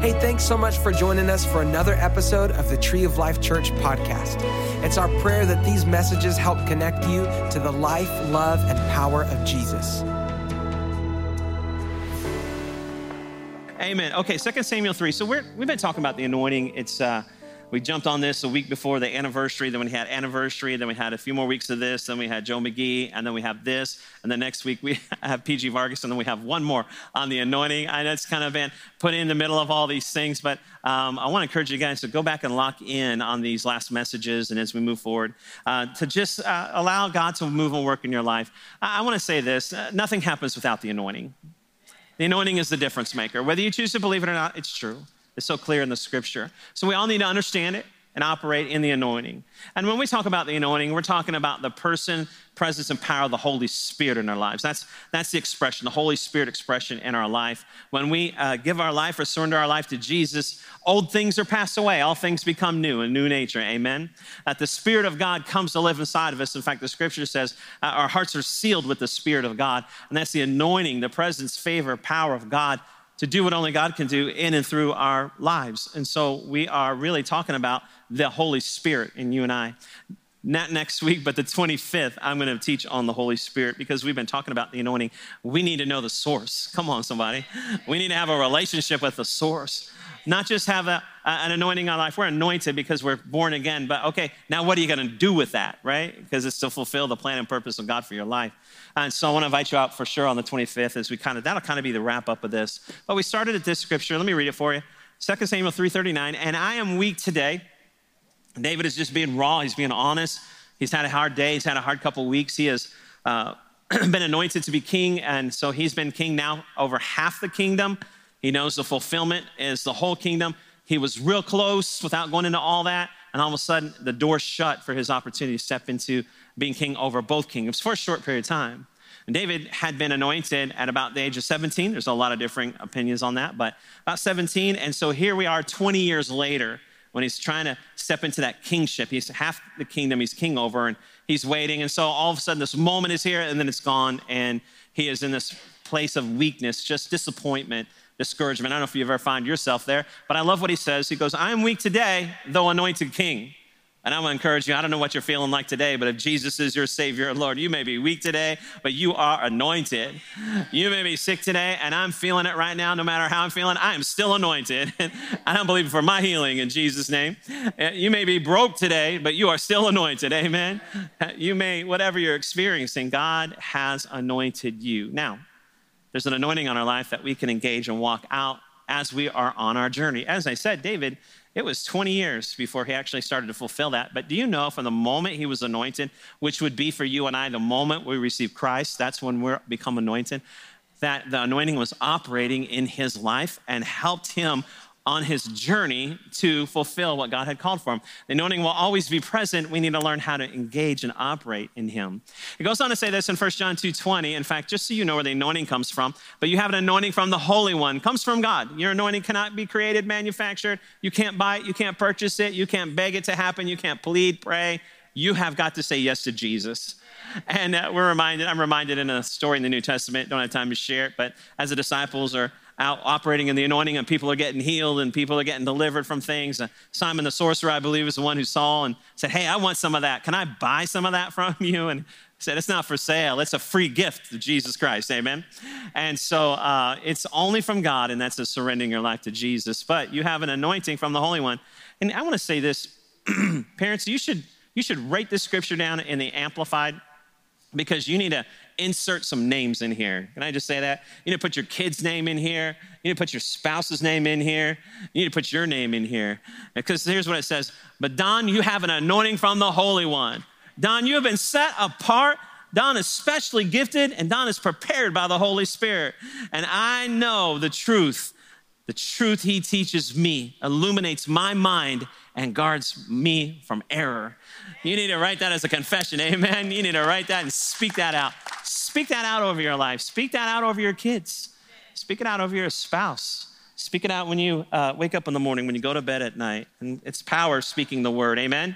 Hey, thanks so much for joining us for another episode of the Tree of Life Church podcast. It's our prayer that these messages help connect you to the life, love, and power of Jesus. Amen. Okay, 2 Samuel 3. So we're, we've been talking about the anointing. It's uh, we jumped on this a week before the anniversary. Then we had anniversary. Then we had a few more weeks of this. Then we had Joe McGee. And then we have this. And then next week we have PG Vargas. And then we have one more on the anointing. I know it's kind of been put in the middle of all these things. But um, I want to encourage you guys to go back and lock in on these last messages. And as we move forward, uh, to just uh, allow God to move and work in your life. I, I want to say this uh, nothing happens without the anointing. The anointing is the difference maker. Whether you choose to believe it or not, it's true. It's so clear in the scripture. So we all need to understand it and operate in the anointing. And when we talk about the anointing, we're talking about the person, presence, and power of the Holy Spirit in our lives. That's, that's the expression, the Holy Spirit expression in our life. When we uh, give our life or surrender our life to Jesus, old things are passed away, all things become new, a new nature. Amen. That the Spirit of God comes to live inside of us. In fact, the scripture says uh, our hearts are sealed with the Spirit of God. And that's the anointing, the presence, favor, power of God to do what only God can do in and through our lives. And so we are really talking about the Holy Spirit in you and I. Not next week, but the 25th, I'm going to teach on the Holy Spirit because we've been talking about the anointing. We need to know the source. Come on, somebody. We need to have a relationship with the source not just have a, an anointing on life. We're anointed because we're born again, but okay, now what are you going to do with that, right? Because it's to fulfill the plan and purpose of God for your life. And so I want to invite you out for sure on the 25th as we kind of, that'll kind of be the wrap up of this. But we started at this scripture. Let me read it for you. 2 Samuel 3.39, and I am weak today. David is just being raw. He's being honest. He's had a hard day. He's had a hard couple weeks. He has uh, been anointed to be king, and so he's been king now over half the kingdom. He knows the fulfillment is the whole kingdom. He was real close without going into all that. And all of a sudden, the door shut for his opportunity to step into being king over both kingdoms for a short period of time. And David had been anointed at about the age of 17. There's a lot of different opinions on that, but about 17. And so here we are 20 years later when he's trying to step into that kingship. He's half the kingdom he's king over, and he's waiting. And so all of a sudden, this moment is here, and then it's gone, and he is in this place of weakness, just disappointment, discouragement. I don't know if you've ever find yourself there, but I love what he says. He goes, I am weak today, though anointed king. And I'm gonna encourage you, I don't know what you're feeling like today, but if Jesus is your Savior and Lord, you may be weak today, but you are anointed. You may be sick today, and I'm feeling it right now, no matter how I'm feeling, I am still anointed. And I'm believing for my healing in Jesus' name. Uh, you may be broke today, but you are still anointed. Amen. You may, whatever you're experiencing, God has anointed you. Now, there's an anointing on our life that we can engage and walk out as we are on our journey. As I said, David, it was 20 years before he actually started to fulfill that. But do you know from the moment he was anointed, which would be for you and I the moment we receive Christ, that's when we become anointed, that the anointing was operating in his life and helped him on his journey to fulfill what God had called for him. The anointing will always be present. We need to learn how to engage and operate in him. It goes on to say this in 1 John 2:20. In fact, just so you know where the anointing comes from, but you have an anointing from the Holy One. It comes from God. Your anointing cannot be created, manufactured. You can't buy it, you can't purchase it, you can't beg it to happen, you can't plead, pray. You have got to say yes to Jesus. And uh, we're reminded, I'm reminded in a story in the New Testament, don't have time to share it, but as the disciples are out operating in the anointing and people are getting healed and people are getting delivered from things. Simon the sorcerer, I believe, is the one who saw and said, Hey, I want some of that. Can I buy some of that from you? And said, It's not for sale, it's a free gift to Jesus Christ. Amen. And so uh, it's only from God, and that's a surrendering your life to Jesus. But you have an anointing from the Holy One. And I want to say this parents, you should, you should write this scripture down in the Amplified because you need to insert some names in here. Can I just say that? You need to put your kid's name in here. You need to put your spouse's name in here. You need to put your name in here. Because here's what it says But Don, you have an anointing from the Holy One. Don, you have been set apart. Don is specially gifted, and Don is prepared by the Holy Spirit. And I know the truth. The truth he teaches me illuminates my mind and guards me from error. You need to write that as a confession. Amen. You need to write that and speak that out. Speak that out over your life. Speak that out over your kids. Speak it out over your spouse. Speak it out when you uh, wake up in the morning, when you go to bed at night. And it's power speaking the word. Amen.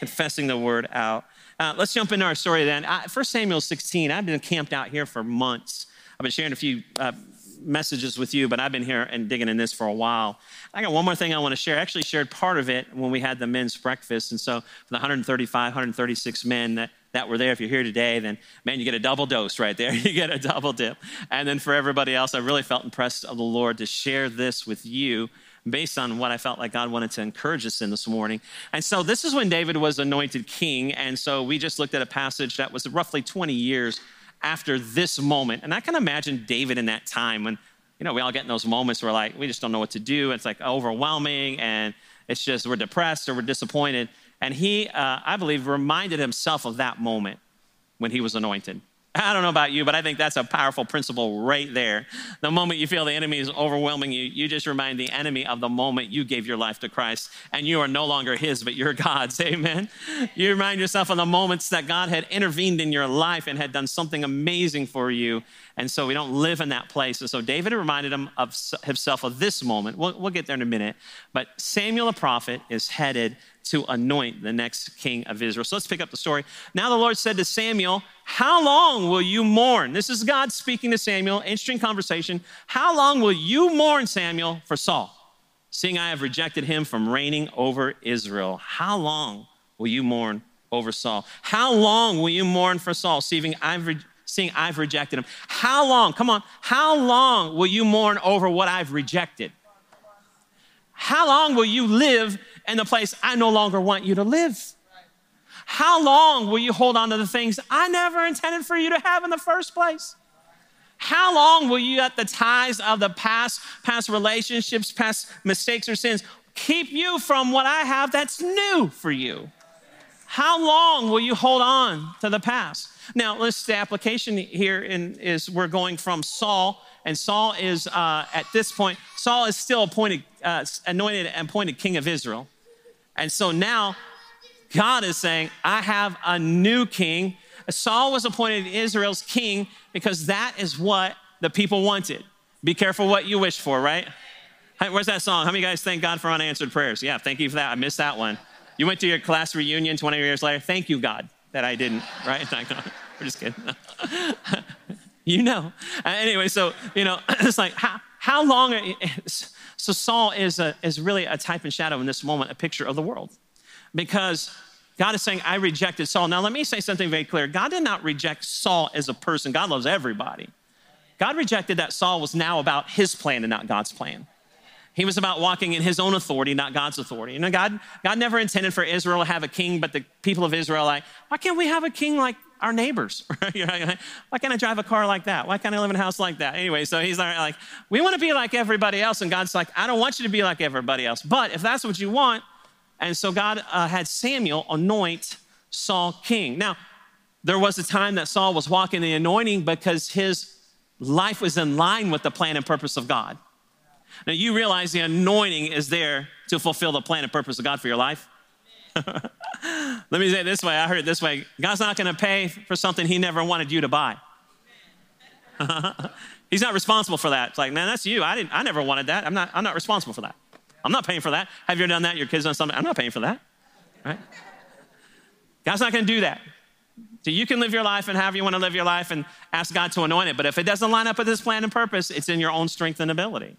Confessing the word out. Uh, let's jump into our story then. 1 Samuel 16. I've been camped out here for months. I've been sharing a few uh, messages with you, but I've been here and digging in this for a while. I got one more thing I want to share. I actually shared part of it when we had the men's breakfast. And so, for the 135, 136 men that, that were there, if you're here today, then man, you get a double dose right there. You get a double dip. And then for everybody else, I really felt impressed of the Lord to share this with you based on what I felt like God wanted to encourage us in this morning. And so this is when David was anointed king. And so we just looked at a passage that was roughly 20 years after this moment. And I can imagine David in that time when, you know, we all get in those moments where like, we just don't know what to do. It's like overwhelming and it's just, we're depressed or we're disappointed. And he, uh, I believe, reminded himself of that moment when he was anointed. I don't know about you, but I think that's a powerful principle right there. The moment you feel the enemy is overwhelming you, you just remind the enemy of the moment you gave your life to Christ and you are no longer his, but you're God's. Amen. You remind yourself of the moments that God had intervened in your life and had done something amazing for you. And so we don't live in that place. And so David reminded him of himself of this moment. We'll, we'll get there in a minute. But Samuel the prophet is headed to anoint the next king of Israel. So let's pick up the story. Now the Lord said to Samuel, How long will you mourn? This is God speaking to Samuel. Interesting conversation. How long will you mourn, Samuel, for Saul, seeing I have rejected him from reigning over Israel? How long will you mourn over Saul? How long will you mourn for Saul, seeing I've, seeing I've rejected him? How long, come on, how long will you mourn over what I've rejected? How long will you live in the place I no longer want you to live? How long will you hold on to the things I never intended for you to have in the first place? How long will you let the ties of the past, past relationships, past mistakes or sins keep you from what I have that's new for you? How long will you hold on to the past? Now, let's the application here in, is we're going from Saul and Saul is, uh, at this point, Saul is still appointed, uh, anointed and appointed king of Israel. And so now God is saying, I have a new king. Saul was appointed Israel's king because that is what the people wanted. Be careful what you wish for, right? Where's that song? How many guys thank God for unanswered prayers? Yeah, thank you for that. I missed that one. You went to your class reunion 20 years later. Thank you, God, that I didn't, right? We're just kidding. you know. Uh, anyway, so, you know, it's like, how, how long? so Saul is, a, is really a type and shadow in this moment, a picture of the world. Because God is saying, I rejected Saul. Now, let me say something very clear. God did not reject Saul as a person. God loves everybody. God rejected that Saul was now about his plan and not God's plan. He was about walking in his own authority, not God's authority. You know, God, God never intended for Israel to have a king, but the people of Israel like, why can't we have a king like our neighbors. Why can't I drive a car like that? Why can't I live in a house like that? Anyway, so he's like, we want to be like everybody else. And God's like, I don't want you to be like everybody else. But if that's what you want, and so God uh, had Samuel anoint Saul king. Now, there was a time that Saul was walking in the anointing because his life was in line with the plan and purpose of God. Now, you realize the anointing is there to fulfill the plan and purpose of God for your life? Let me say it this way I heard it this way God's not going to pay for something He never wanted you to buy. He's not responsible for that. It's like, man, that's you. I, didn't, I never wanted that. I'm not, I'm not responsible for that. I'm not paying for that. Have you ever done that? Your kids done something? I'm not paying for that. Right? God's not going to do that. So you can live your life and however you want to live your life and ask God to anoint it. But if it doesn't line up with His plan and purpose, it's in your own strength and ability.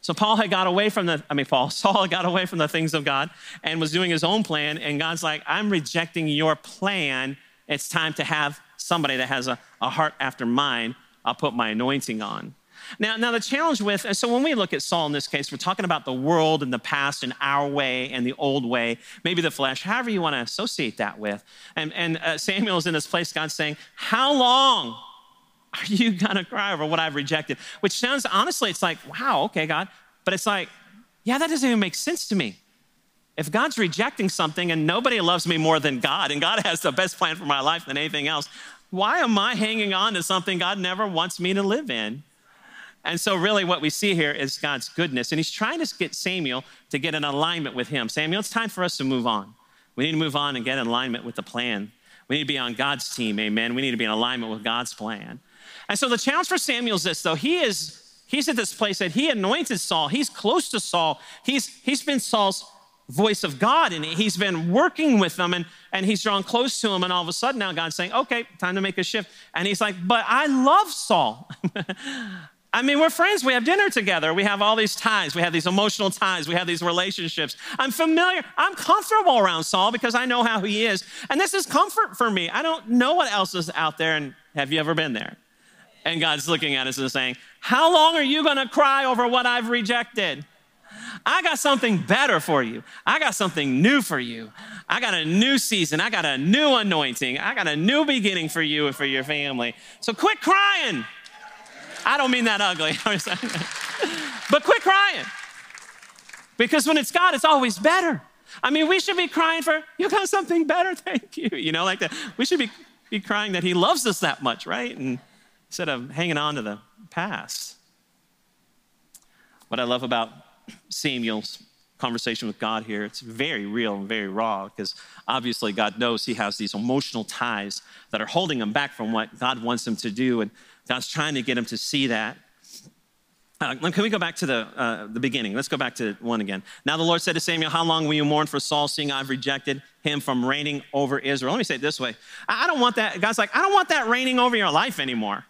So Paul had got away from the, I mean, Paul, Saul had got away from the things of God and was doing his own plan. And God's like, I'm rejecting your plan. It's time to have somebody that has a, a heart after mine. I'll put my anointing on. Now, now the challenge with, and so when we look at Saul in this case, we're talking about the world and the past and our way and the old way, maybe the flesh, however you want to associate that with. And, and uh, Samuel's in this place, God's saying, How long are you gonna cry over what I've rejected? Which sounds, honestly, it's like, wow, okay, God. But it's like, yeah, that doesn't even make sense to me. If God's rejecting something and nobody loves me more than God, and God has the best plan for my life than anything else, why am I hanging on to something God never wants me to live in? And so, really, what we see here is God's goodness. And He's trying to get Samuel to get in alignment with Him. Samuel, it's time for us to move on. We need to move on and get in alignment with the plan. We need to be on God's team, amen. We need to be in alignment with God's plan. And so the challenge for Samuel is this, though. He is, he's at this place that he anointed Saul. He's close to Saul. He's, he's been Saul's voice of God and he's been working with them and, and he's drawn close to him. And all of a sudden now God's saying, okay, time to make a shift. And he's like, but I love Saul. I mean, we're friends. We have dinner together. We have all these ties. We have these emotional ties. We have these relationships. I'm familiar. I'm comfortable around Saul because I know how he is. And this is comfort for me. I don't know what else is out there. And have you ever been there? And God's looking at us and saying, How long are you going to cry over what I've rejected? I got something better for you. I got something new for you. I got a new season. I got a new anointing. I got a new beginning for you and for your family. So quit crying. I don't mean that ugly. but quit crying. Because when it's God, it's always better. I mean, we should be crying for, you got something better, thank you. You know, like that. We should be, be crying that He loves us that much, right? And instead of hanging on to the past. What I love about Samuel's conversation with God here, it's very real and very raw because obviously God knows he has these emotional ties that are holding him back from what God wants him to do. And God's trying to get him to see that. Uh, can we go back to the, uh, the beginning? Let's go back to one again. Now the Lord said to Samuel, How long will you mourn for Saul, seeing I've rejected him from reigning over Israel? Let me say it this way I don't want that. God's like, I don't want that reigning over your life anymore.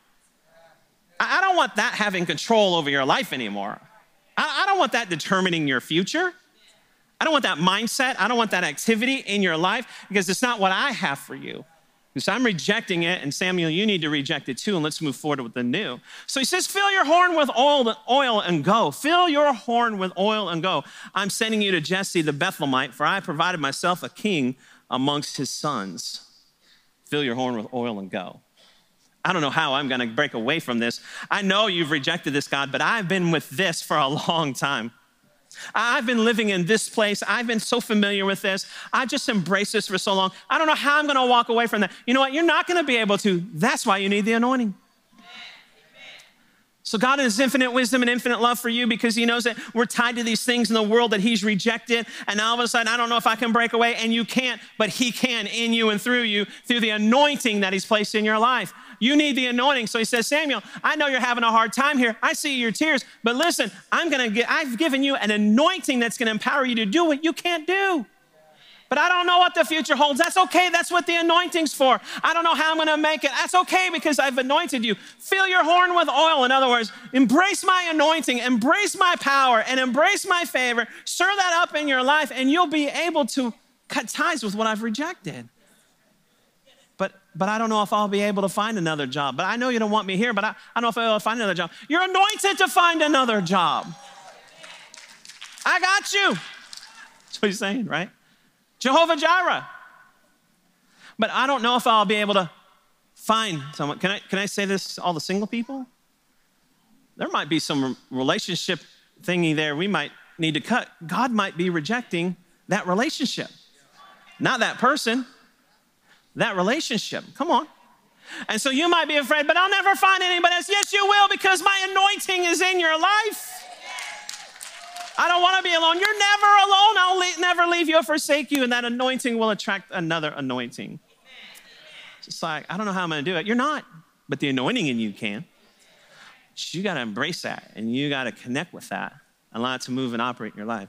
I don't want that having control over your life anymore. I don't want that determining your future. I don't want that mindset. I don't want that activity in your life because it's not what I have for you. So I'm rejecting it, and Samuel, you need to reject it too, and let's move forward with the new. So he says, Fill your horn with oil, oil and go. Fill your horn with oil and go. I'm sending you to Jesse the Bethlehemite, for I provided myself a king amongst his sons. Fill your horn with oil and go. I don't know how I'm going to break away from this. I know you've rejected this, God, but I've been with this for a long time. I've been living in this place. I've been so familiar with this. I just embraced this for so long. I don't know how I'm going to walk away from that. You know what? You're not going to be able to. That's why you need the anointing. So, God, His infinite wisdom and infinite love for you, because He knows that we're tied to these things in the world that He's rejected. And all of a sudden, I don't know if I can break away, and you can't, but He can in you and through you through the anointing that He's placed in your life. You need the anointing. So He says, Samuel, I know you're having a hard time here. I see your tears, but listen, I'm going to get, I've given you an anointing that's going to empower you to do what you can't do but I don't know what the future holds. That's okay. That's what the anointing's for. I don't know how I'm going to make it. That's okay because I've anointed you. Fill your horn with oil. In other words, embrace my anointing, embrace my power, and embrace my favor. Stir that up in your life, and you'll be able to cut ties with what I've rejected. But, I don't know if I'll be able to find another job. But I know you don't want me here, but I, I don't know if I'll find another job. You're anointed to find another job. I got you. That's what he's saying, right? Jehovah Jireh. But I don't know if I'll be able to find someone. Can I, can I say this all the single people? There might be some relationship thingy there we might need to cut. God might be rejecting that relationship, not that person, that relationship. Come on. And so you might be afraid, but I'll never find anybody else. Yes, you will, because my anointing is in your life. I don't want to be alone. You're never alone. I'll le- never leave you or forsake you. And that anointing will attract another anointing. Just like, I don't know how I'm going to do it. You're not, but the anointing in you can. you got to embrace that and you got to connect with that, allow it to move and operate in your life.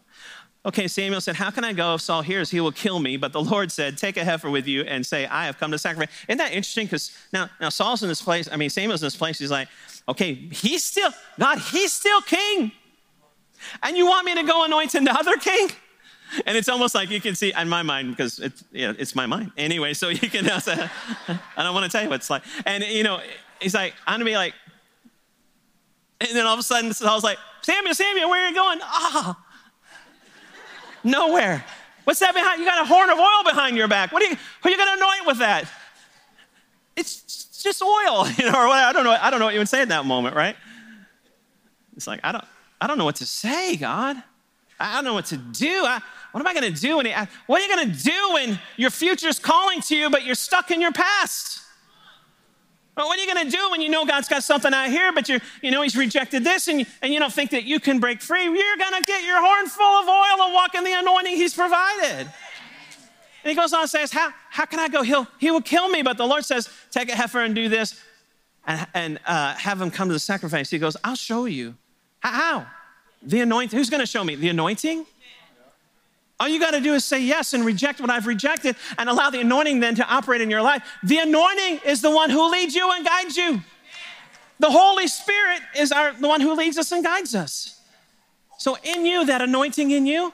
Okay, Samuel said, How can I go? If Saul hears, he will kill me. But the Lord said, Take a heifer with you and say, I have come to sacrifice. Isn't that interesting? Because now, now Saul's in this place. I mean, Samuel's in this place. He's like, Okay, he's still, God, he's still king. And you want me to go anoint another king? And it's almost like you can see in my mind because it's, it's my mind anyway. So you can. I don't want to tell you what it's like. And you know, he's like, I'm gonna be like, and then all of a sudden, Saul's like, Samuel, Samuel, where are you going? Ah, nowhere. What's that behind? You got a horn of oil behind your back. What are you? Who are you gonna anoint with that? It's just oil, you know, or what? I don't know. I don't know what you would say in that moment, right? It's like I don't. I don't know what to say, God. I don't know what to do. I, what am I going to do? When he, what are you going to do when your future is calling to you, but you're stuck in your past? Well, what are you going to do when you know God's got something out here, but you you know He's rejected this, and you, and you don't think that you can break free? You're going to get your horn full of oil and walk in the anointing He's provided. And he goes on and says, How, how can I go? He'll, he will kill me. But the Lord says, Take a heifer and do this and, and uh, have him come to the sacrifice. He goes, I'll show you. How? The anointing. Who's going to show me? The anointing? All you got to do is say yes and reject what I've rejected and allow the anointing then to operate in your life. The anointing is the one who leads you and guides you. The Holy Spirit is our, the one who leads us and guides us. So, in you, that anointing in you,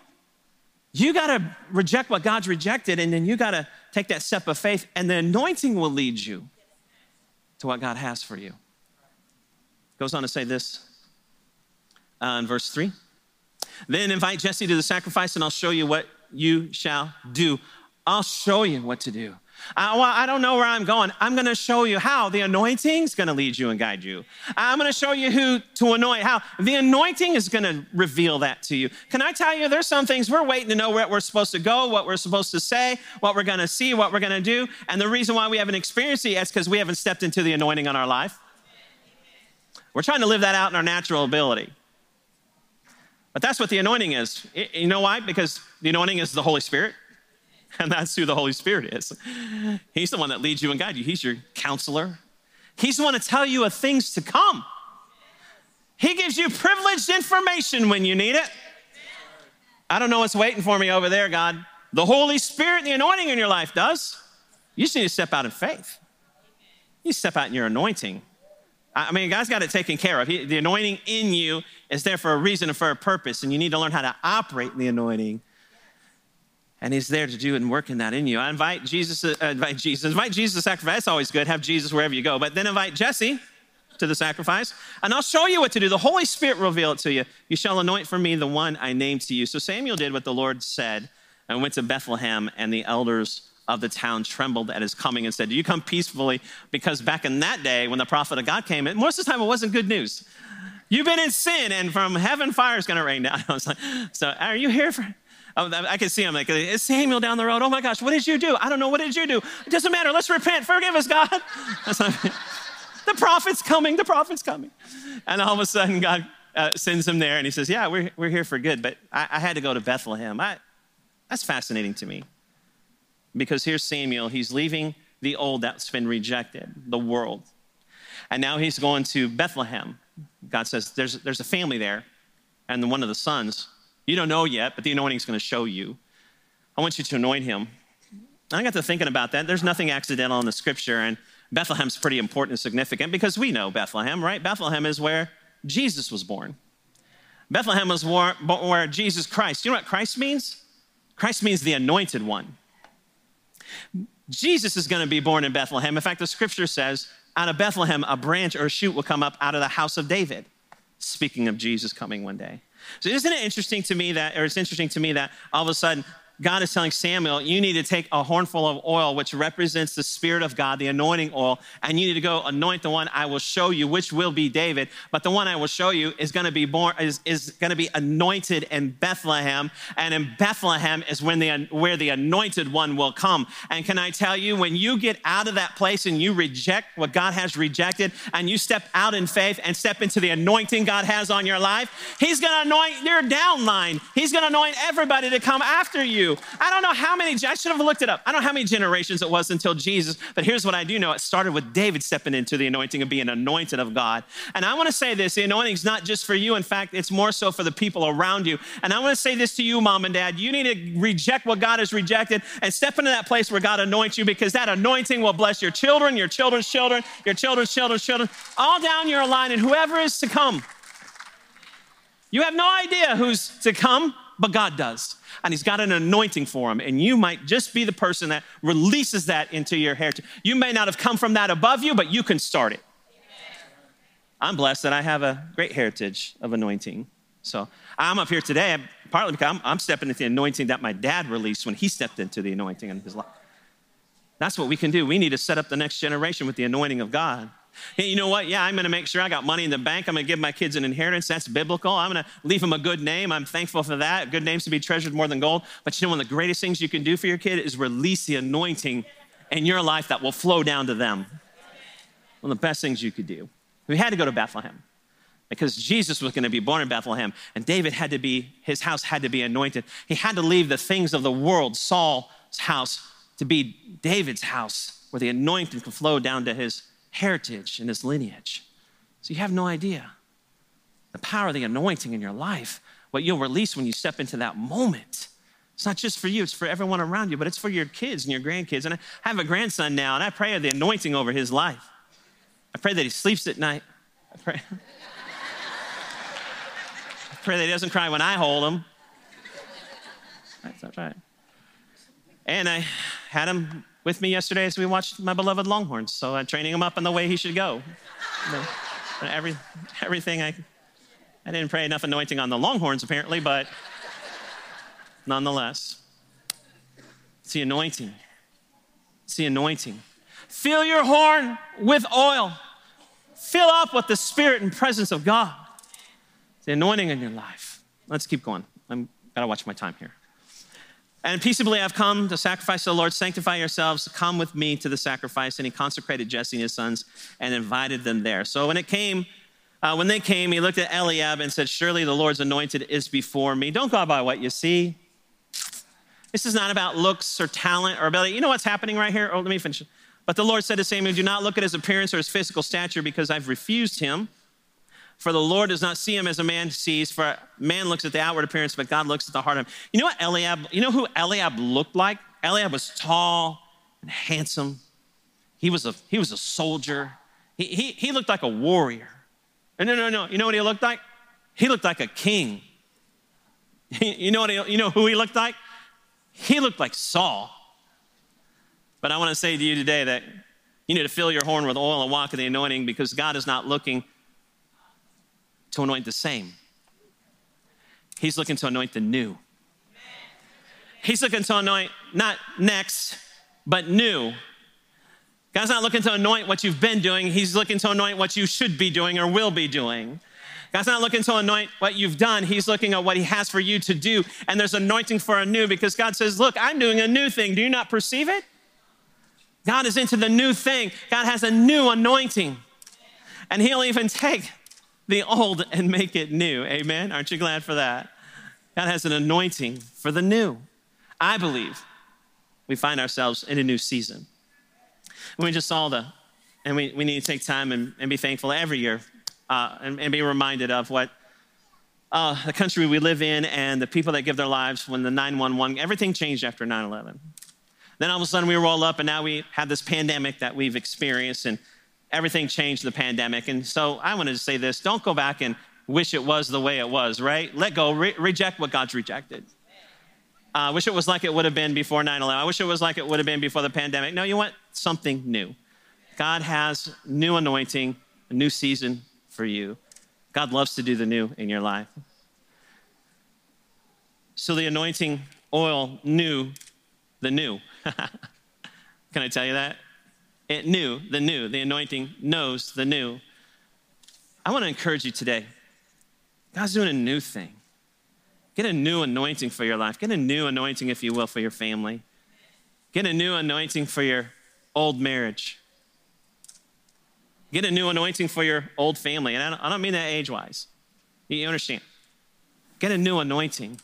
you got to reject what God's rejected, and then you got to take that step of faith, and the anointing will lead you to what God has for you. Goes on to say this uh, in verse 3 Then invite Jesse to the sacrifice, and I'll show you what you shall do. I'll show you what to do. I, well, I don't know where I'm going. I'm going to show you how the anointing's going to lead you and guide you. I'm going to show you who to anoint, how the anointing is going to reveal that to you. Can I tell you, there's some things we're waiting to know where we're supposed to go, what we're supposed to say, what we're going to see, what we're going to do. And the reason why we haven't experienced it yet is because we haven't stepped into the anointing on our life. We're trying to live that out in our natural ability. But that's what the anointing is. You know why? Because the anointing is the Holy Spirit. And that's who the Holy Spirit is. He's the one that leads you and guides you. He's your counselor. He's the one to tell you of things to come. He gives you privileged information when you need it. I don't know what's waiting for me over there, God. The Holy Spirit, the anointing in your life does. You just need to step out in faith. You step out in your anointing. I mean, God's got it taken care of. He, the anointing in you is there for a reason and for a purpose, and you need to learn how to operate in the anointing and he's there to do and work in that in you. I invite Jesus, uh, invite Jesus, invite Jesus to sacrifice. That's always good. Have Jesus wherever you go. But then invite Jesse to the sacrifice, and I'll show you what to do. The Holy Spirit reveal it to you. You shall anoint for me the one I named to you. So Samuel did what the Lord said and went to Bethlehem, and the elders of the town trembled at his coming and said, Do you come peacefully? Because back in that day, when the prophet of God came, most of the time it wasn't good news. You've been in sin, and from heaven fire is going to rain down. I was like, So are you here for? Oh, I can see him like, is Samuel down the road? Oh my gosh, what did you do? I don't know. What did you do? It doesn't matter. Let's repent. Forgive us, God. the prophet's coming. The prophet's coming. And all of a sudden, God uh, sends him there and he says, Yeah, we're, we're here for good, but I, I had to go to Bethlehem. I, that's fascinating to me because here's Samuel. He's leaving the old that's been rejected, the world. And now he's going to Bethlehem. God says, There's, there's a family there, and one of the sons you don't know yet, but the anointing is going to show you. I want you to anoint him. I got to thinking about that. There's nothing accidental in the scripture, and Bethlehem's pretty important and significant because we know Bethlehem, right? Bethlehem is where Jesus was born. Bethlehem was where, where Jesus Christ, you know what Christ means? Christ means the anointed one. Jesus is going to be born in Bethlehem. In fact, the scripture says, out of Bethlehem, a branch or a shoot will come up out of the house of David. Speaking of Jesus coming one day. So isn't it interesting to me that, or it's interesting to me that all of a sudden God is telling Samuel, you need to take a hornful of oil, which represents the Spirit of God, the anointing oil, and you need to go anoint the one I will show you, which will be David. But the one I will show you is going to be born, is, is going to be anointed in Bethlehem. And in Bethlehem is when the, where the anointed one will come. And can I tell you, when you get out of that place and you reject what God has rejected, and you step out in faith and step into the anointing God has on your life, He's going to anoint your downline. He's going to anoint everybody to come after you you. I don't know how many, I should have looked it up. I don't know how many generations it was until Jesus, but here's what I do know. It started with David stepping into the anointing of being anointed of God. And I want to say this the anointing is not just for you. In fact, it's more so for the people around you. And I want to say this to you, mom and dad. You need to reject what God has rejected and step into that place where God anoints you because that anointing will bless your children, your children's children, your children's children's children, all down your line, and whoever is to come. You have no idea who's to come, but God does and He's got an anointing for him. And you might just be the person that releases that into your heritage. You may not have come from that above you, but you can start it. I'm blessed that I have a great heritage of anointing. So I'm up here today partly because I'm, I'm stepping into the anointing that my dad released when he stepped into the anointing in his life. That's what we can do. We need to set up the next generation with the anointing of God. Hey, you know what? Yeah, I'm going to make sure I got money in the bank. I'm going to give my kids an inheritance. That's biblical. I'm going to leave them a good name. I'm thankful for that. Good names to be treasured more than gold. But you know, one of the greatest things you can do for your kid is release the anointing in your life that will flow down to them. One of the best things you could do. We had to go to Bethlehem because Jesus was going to be born in Bethlehem, and David had to be, his house had to be anointed. He had to leave the things of the world, Saul's house, to be David's house, where the anointing could flow down to his heritage and his lineage. So you have no idea the power of the anointing in your life, what you'll release when you step into that moment. It's not just for you, it's for everyone around you, but it's for your kids and your grandkids. And I have a grandson now, and I pray the anointing over his life. I pray that he sleeps at night. I pray, I pray that he doesn't cry when I hold him. That's right. And I had him with me yesterday as we watched my beloved Longhorns. So I'm training him up in the way he should go. Every, everything I, I didn't pray enough anointing on the Longhorns apparently, but nonetheless, it's the anointing. It's the anointing. Fill your horn with oil. Fill up with the spirit and presence of God. It's the anointing in your life. Let's keep going. I'm gotta watch my time here. And peaceably I've come to sacrifice to the Lord. Sanctify yourselves. Come with me to the sacrifice. And he consecrated Jesse and his sons and invited them there. So when it came, uh, when they came, he looked at Eliab and said, Surely the Lord's anointed is before me. Don't go by what you see. This is not about looks or talent or ability. You know what's happening right here? Oh, let me finish. But the Lord said to Samuel, Do not look at his appearance or his physical stature because I've refused him. For the Lord does not see him as a man sees, for man looks at the outward appearance, but God looks at the heart of him. You know what Eliab, you know who Eliab looked like? Eliab was tall and handsome. He was a, he was a soldier. He, he, he looked like a warrior. No, no, no, no. You know what he looked like? He looked like a king. You know, what he, you know who he looked like? He looked like Saul. But I want to say to you today that you need to fill your horn with oil and walk in the anointing because God is not looking to anoint the same. He's looking to anoint the new. He's looking to anoint not next, but new. God's not looking to anoint what you've been doing, He's looking to anoint what you should be doing or will be doing. God's not looking to anoint what you've done. He's looking at what He has for you to do. And there's anointing for a new because God says, Look, I'm doing a new thing. Do you not perceive it? God is into the new thing. God has a new anointing. And He'll even take the old and make it new. Amen. Aren't you glad for that? God has an anointing for the new. I believe we find ourselves in a new season. we just saw the, and we, we need to take time and, and be thankful every year uh, and, and, be reminded of what uh, the country we live in and the people that give their lives when the 911, everything changed after 9 11. Then all of a sudden we roll up and now we have this pandemic that we've experienced and everything changed the pandemic. And so I wanted to say this don't go back and wish it was the way it was, right? Let go, re- reject what God's rejected. I uh, wish it was like it would have been before 9 11. I wish it was like it would have been before the pandemic. No, you want something new. God has new anointing, a new season for you. God loves to do the new in your life. So the anointing oil knew the new. Can I tell you that? Eh, it knew the new. The anointing knows the new. I want to encourage you today. God's doing a new thing. Get a new anointing for your life. Get a new anointing, if you will, for your family. Get a new anointing for your old marriage. Get a new anointing for your old family. And I don't, I don't mean that age wise. You understand? Get a new anointing.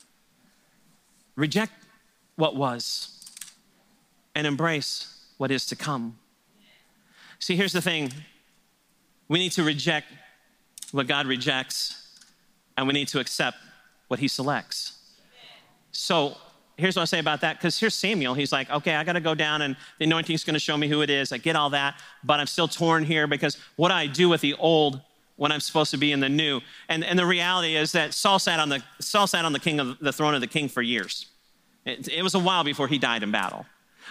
Reject what was and embrace what is to come. See, here's the thing we need to reject what God rejects, and we need to accept what He selects. So, here's what I say about that because here's Samuel. He's like, okay, I got to go down and the anointing's going to show me who it is. I get all that, but I'm still torn here because what I do with the old when I'm supposed to be in the new. And, and the reality is that Saul sat on the Saul sat on the king of the throne of the king for years. It, it was a while before he died in battle.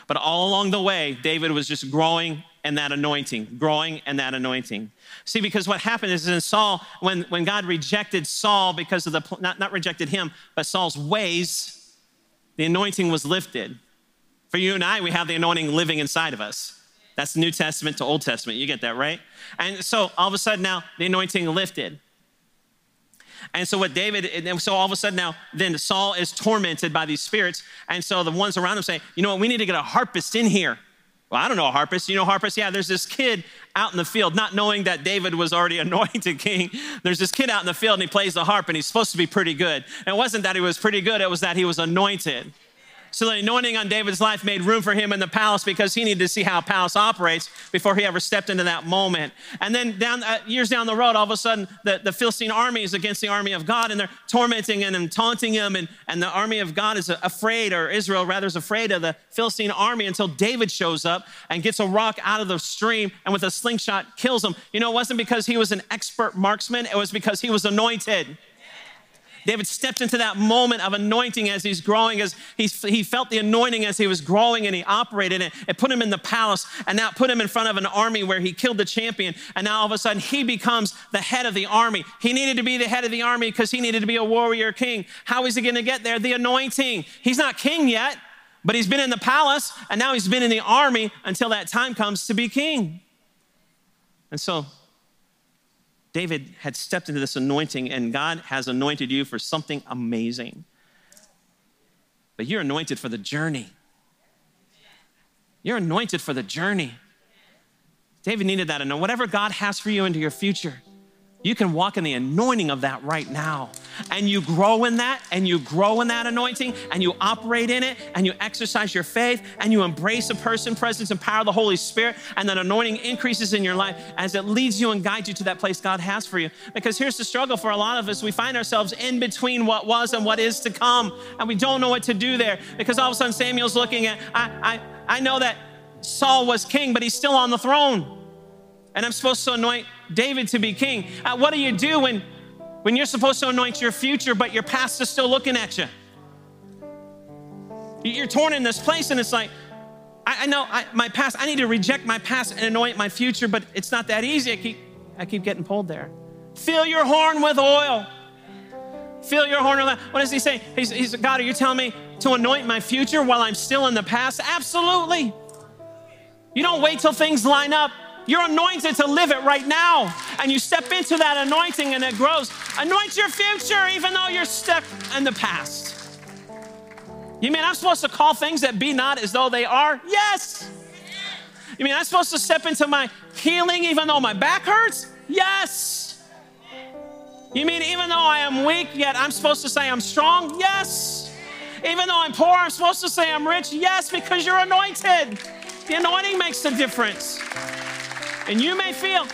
But all along the way, David was just growing and that anointing, growing and that anointing. See, because what happened is in Saul, when, when God rejected Saul because of the, not, not rejected him, but Saul's ways, the anointing was lifted. For you and I, we have the anointing living inside of us. That's New Testament to Old Testament. You get that, right? And so all of a sudden now, the anointing lifted. And so what David, and so all of a sudden now, then Saul is tormented by these spirits. And so the ones around him say, you know what, we need to get a harpist in here. Well, I don't know a harpist. You know harpist? Yeah, there's this kid out in the field, not knowing that David was already anointed king. There's this kid out in the field and he plays the harp and he's supposed to be pretty good. And it wasn't that he was pretty good, it was that he was anointed. So the anointing on David's life made room for him in the palace because he needed to see how a palace operates before he ever stepped into that moment. And then down uh, years down the road, all of a sudden, the, the Philistine army is against the army of God, and they're tormenting him and taunting him, and, and the army of God is afraid, or Israel rather is afraid of the Philistine army until David shows up and gets a rock out of the stream and with a slingshot kills him. You know, it wasn't because he was an expert marksman; it was because he was anointed. David stepped into that moment of anointing as he's growing, as he's, he felt the anointing as he was growing and he operated it. It put him in the palace and now put him in front of an army where he killed the champion. And now all of a sudden he becomes the head of the army. He needed to be the head of the army because he needed to be a warrior king. How is he going to get there? The anointing. He's not king yet, but he's been in the palace and now he's been in the army until that time comes to be king. And so David had stepped into this anointing, and God has anointed you for something amazing. But you're anointed for the journey. You're anointed for the journey. David needed that. And whatever God has for you into your future, you can walk in the anointing of that right now. And you grow in that, and you grow in that anointing, and you operate in it, and you exercise your faith, and you embrace the person, presence, and power of the Holy Spirit, and that anointing increases in your life as it leads you and guides you to that place God has for you. Because here's the struggle for a lot of us we find ourselves in between what was and what is to come, and we don't know what to do there. Because all of a sudden, Samuel's looking at, I, I, I know that Saul was king, but he's still on the throne and I'm supposed to anoint David to be king. Uh, what do you do when, when you're supposed to anoint your future, but your past is still looking at you? You're torn in this place, and it's like, I, I know I, my past, I need to reject my past and anoint my future, but it's not that easy. I keep, I keep getting pulled there. Fill your horn with oil. Fill your horn with What does he say? He's, he's God, are you telling me to anoint my future while I'm still in the past? Absolutely. You don't wait till things line up. You're anointed to live it right now. And you step into that anointing and it grows. Anoint your future even though you're stuck in the past. You mean I'm supposed to call things that be not as though they are? Yes. You mean I'm supposed to step into my healing even though my back hurts? Yes. You mean even though I am weak, yet I'm supposed to say I'm strong? Yes. Even though I'm poor, I'm supposed to say I'm rich? Yes, because you're anointed. The anointing makes the difference. And you may feel,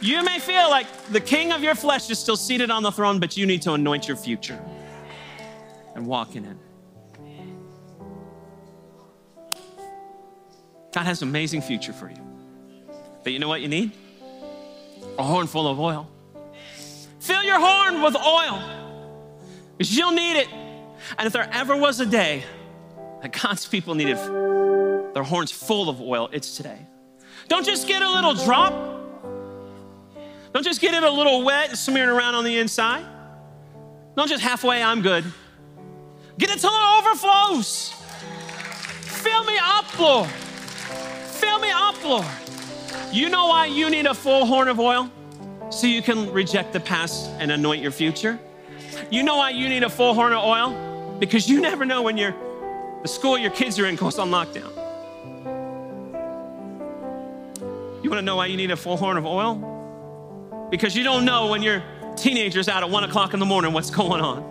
you may feel like the king of your flesh is still seated on the throne, but you need to anoint your future and walk in it. God has an amazing future for you. But you know what you need? A horn full of oil. Fill your horn with oil because you'll need it. And if there ever was a day that God's people needed their horns full of oil, it's today. Don't just get a little drop. Don't just get it a little wet and smearing around on the inside. Don't just halfway, I'm good. Get it till it overflows. Fill me up, Lord. Fill me up, Lord. You know why you need a full horn of oil? So you can reject the past and anoint your future. You know why you need a full horn of oil? Because you never know when your the school your kids are in goes on lockdown. You want to know why you need a full horn of oil? Because you don't know when your teenager's out at one o'clock in the morning what's going on.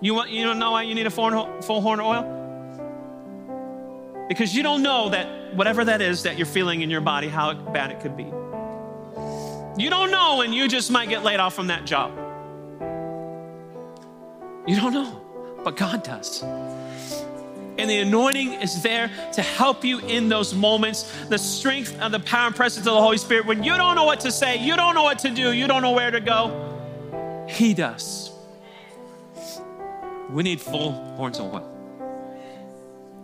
You, want, you don't know why you need a full, full horn of oil? Because you don't know that whatever that is that you're feeling in your body, how bad it could be. You don't know, and you just might get laid off from that job. You don't know, but God does. And the anointing is there to help you in those moments. The strength and the power and presence of the Holy Spirit. When you don't know what to say, you don't know what to do, you don't know where to go, He does. We need full horns of oil.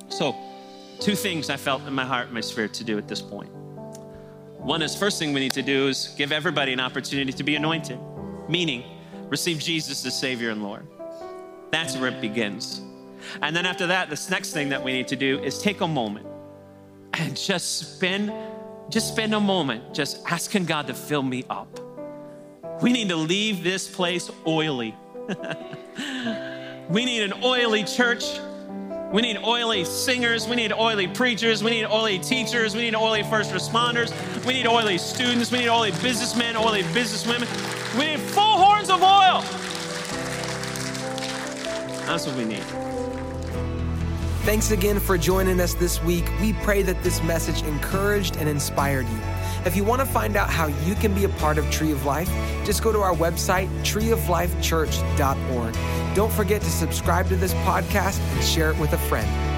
So, two things I felt in my heart my spirit to do at this point. One is, first thing we need to do is give everybody an opportunity to be anointed, meaning receive Jesus as Savior and Lord. That's where it begins. And then after that, this next thing that we need to do is take a moment and just spend just spend a moment just asking God to fill me up. We need to leave this place oily. we need an oily church. We need oily singers. We need oily preachers. We need oily teachers. We need oily first responders. We need oily students. We need oily businessmen, oily businesswomen. We need full horns of oil. That's what we need. Thanks again for joining us this week. We pray that this message encouraged and inspired you. If you want to find out how you can be a part of Tree of Life, just go to our website, treeoflifechurch.org. Don't forget to subscribe to this podcast and share it with a friend.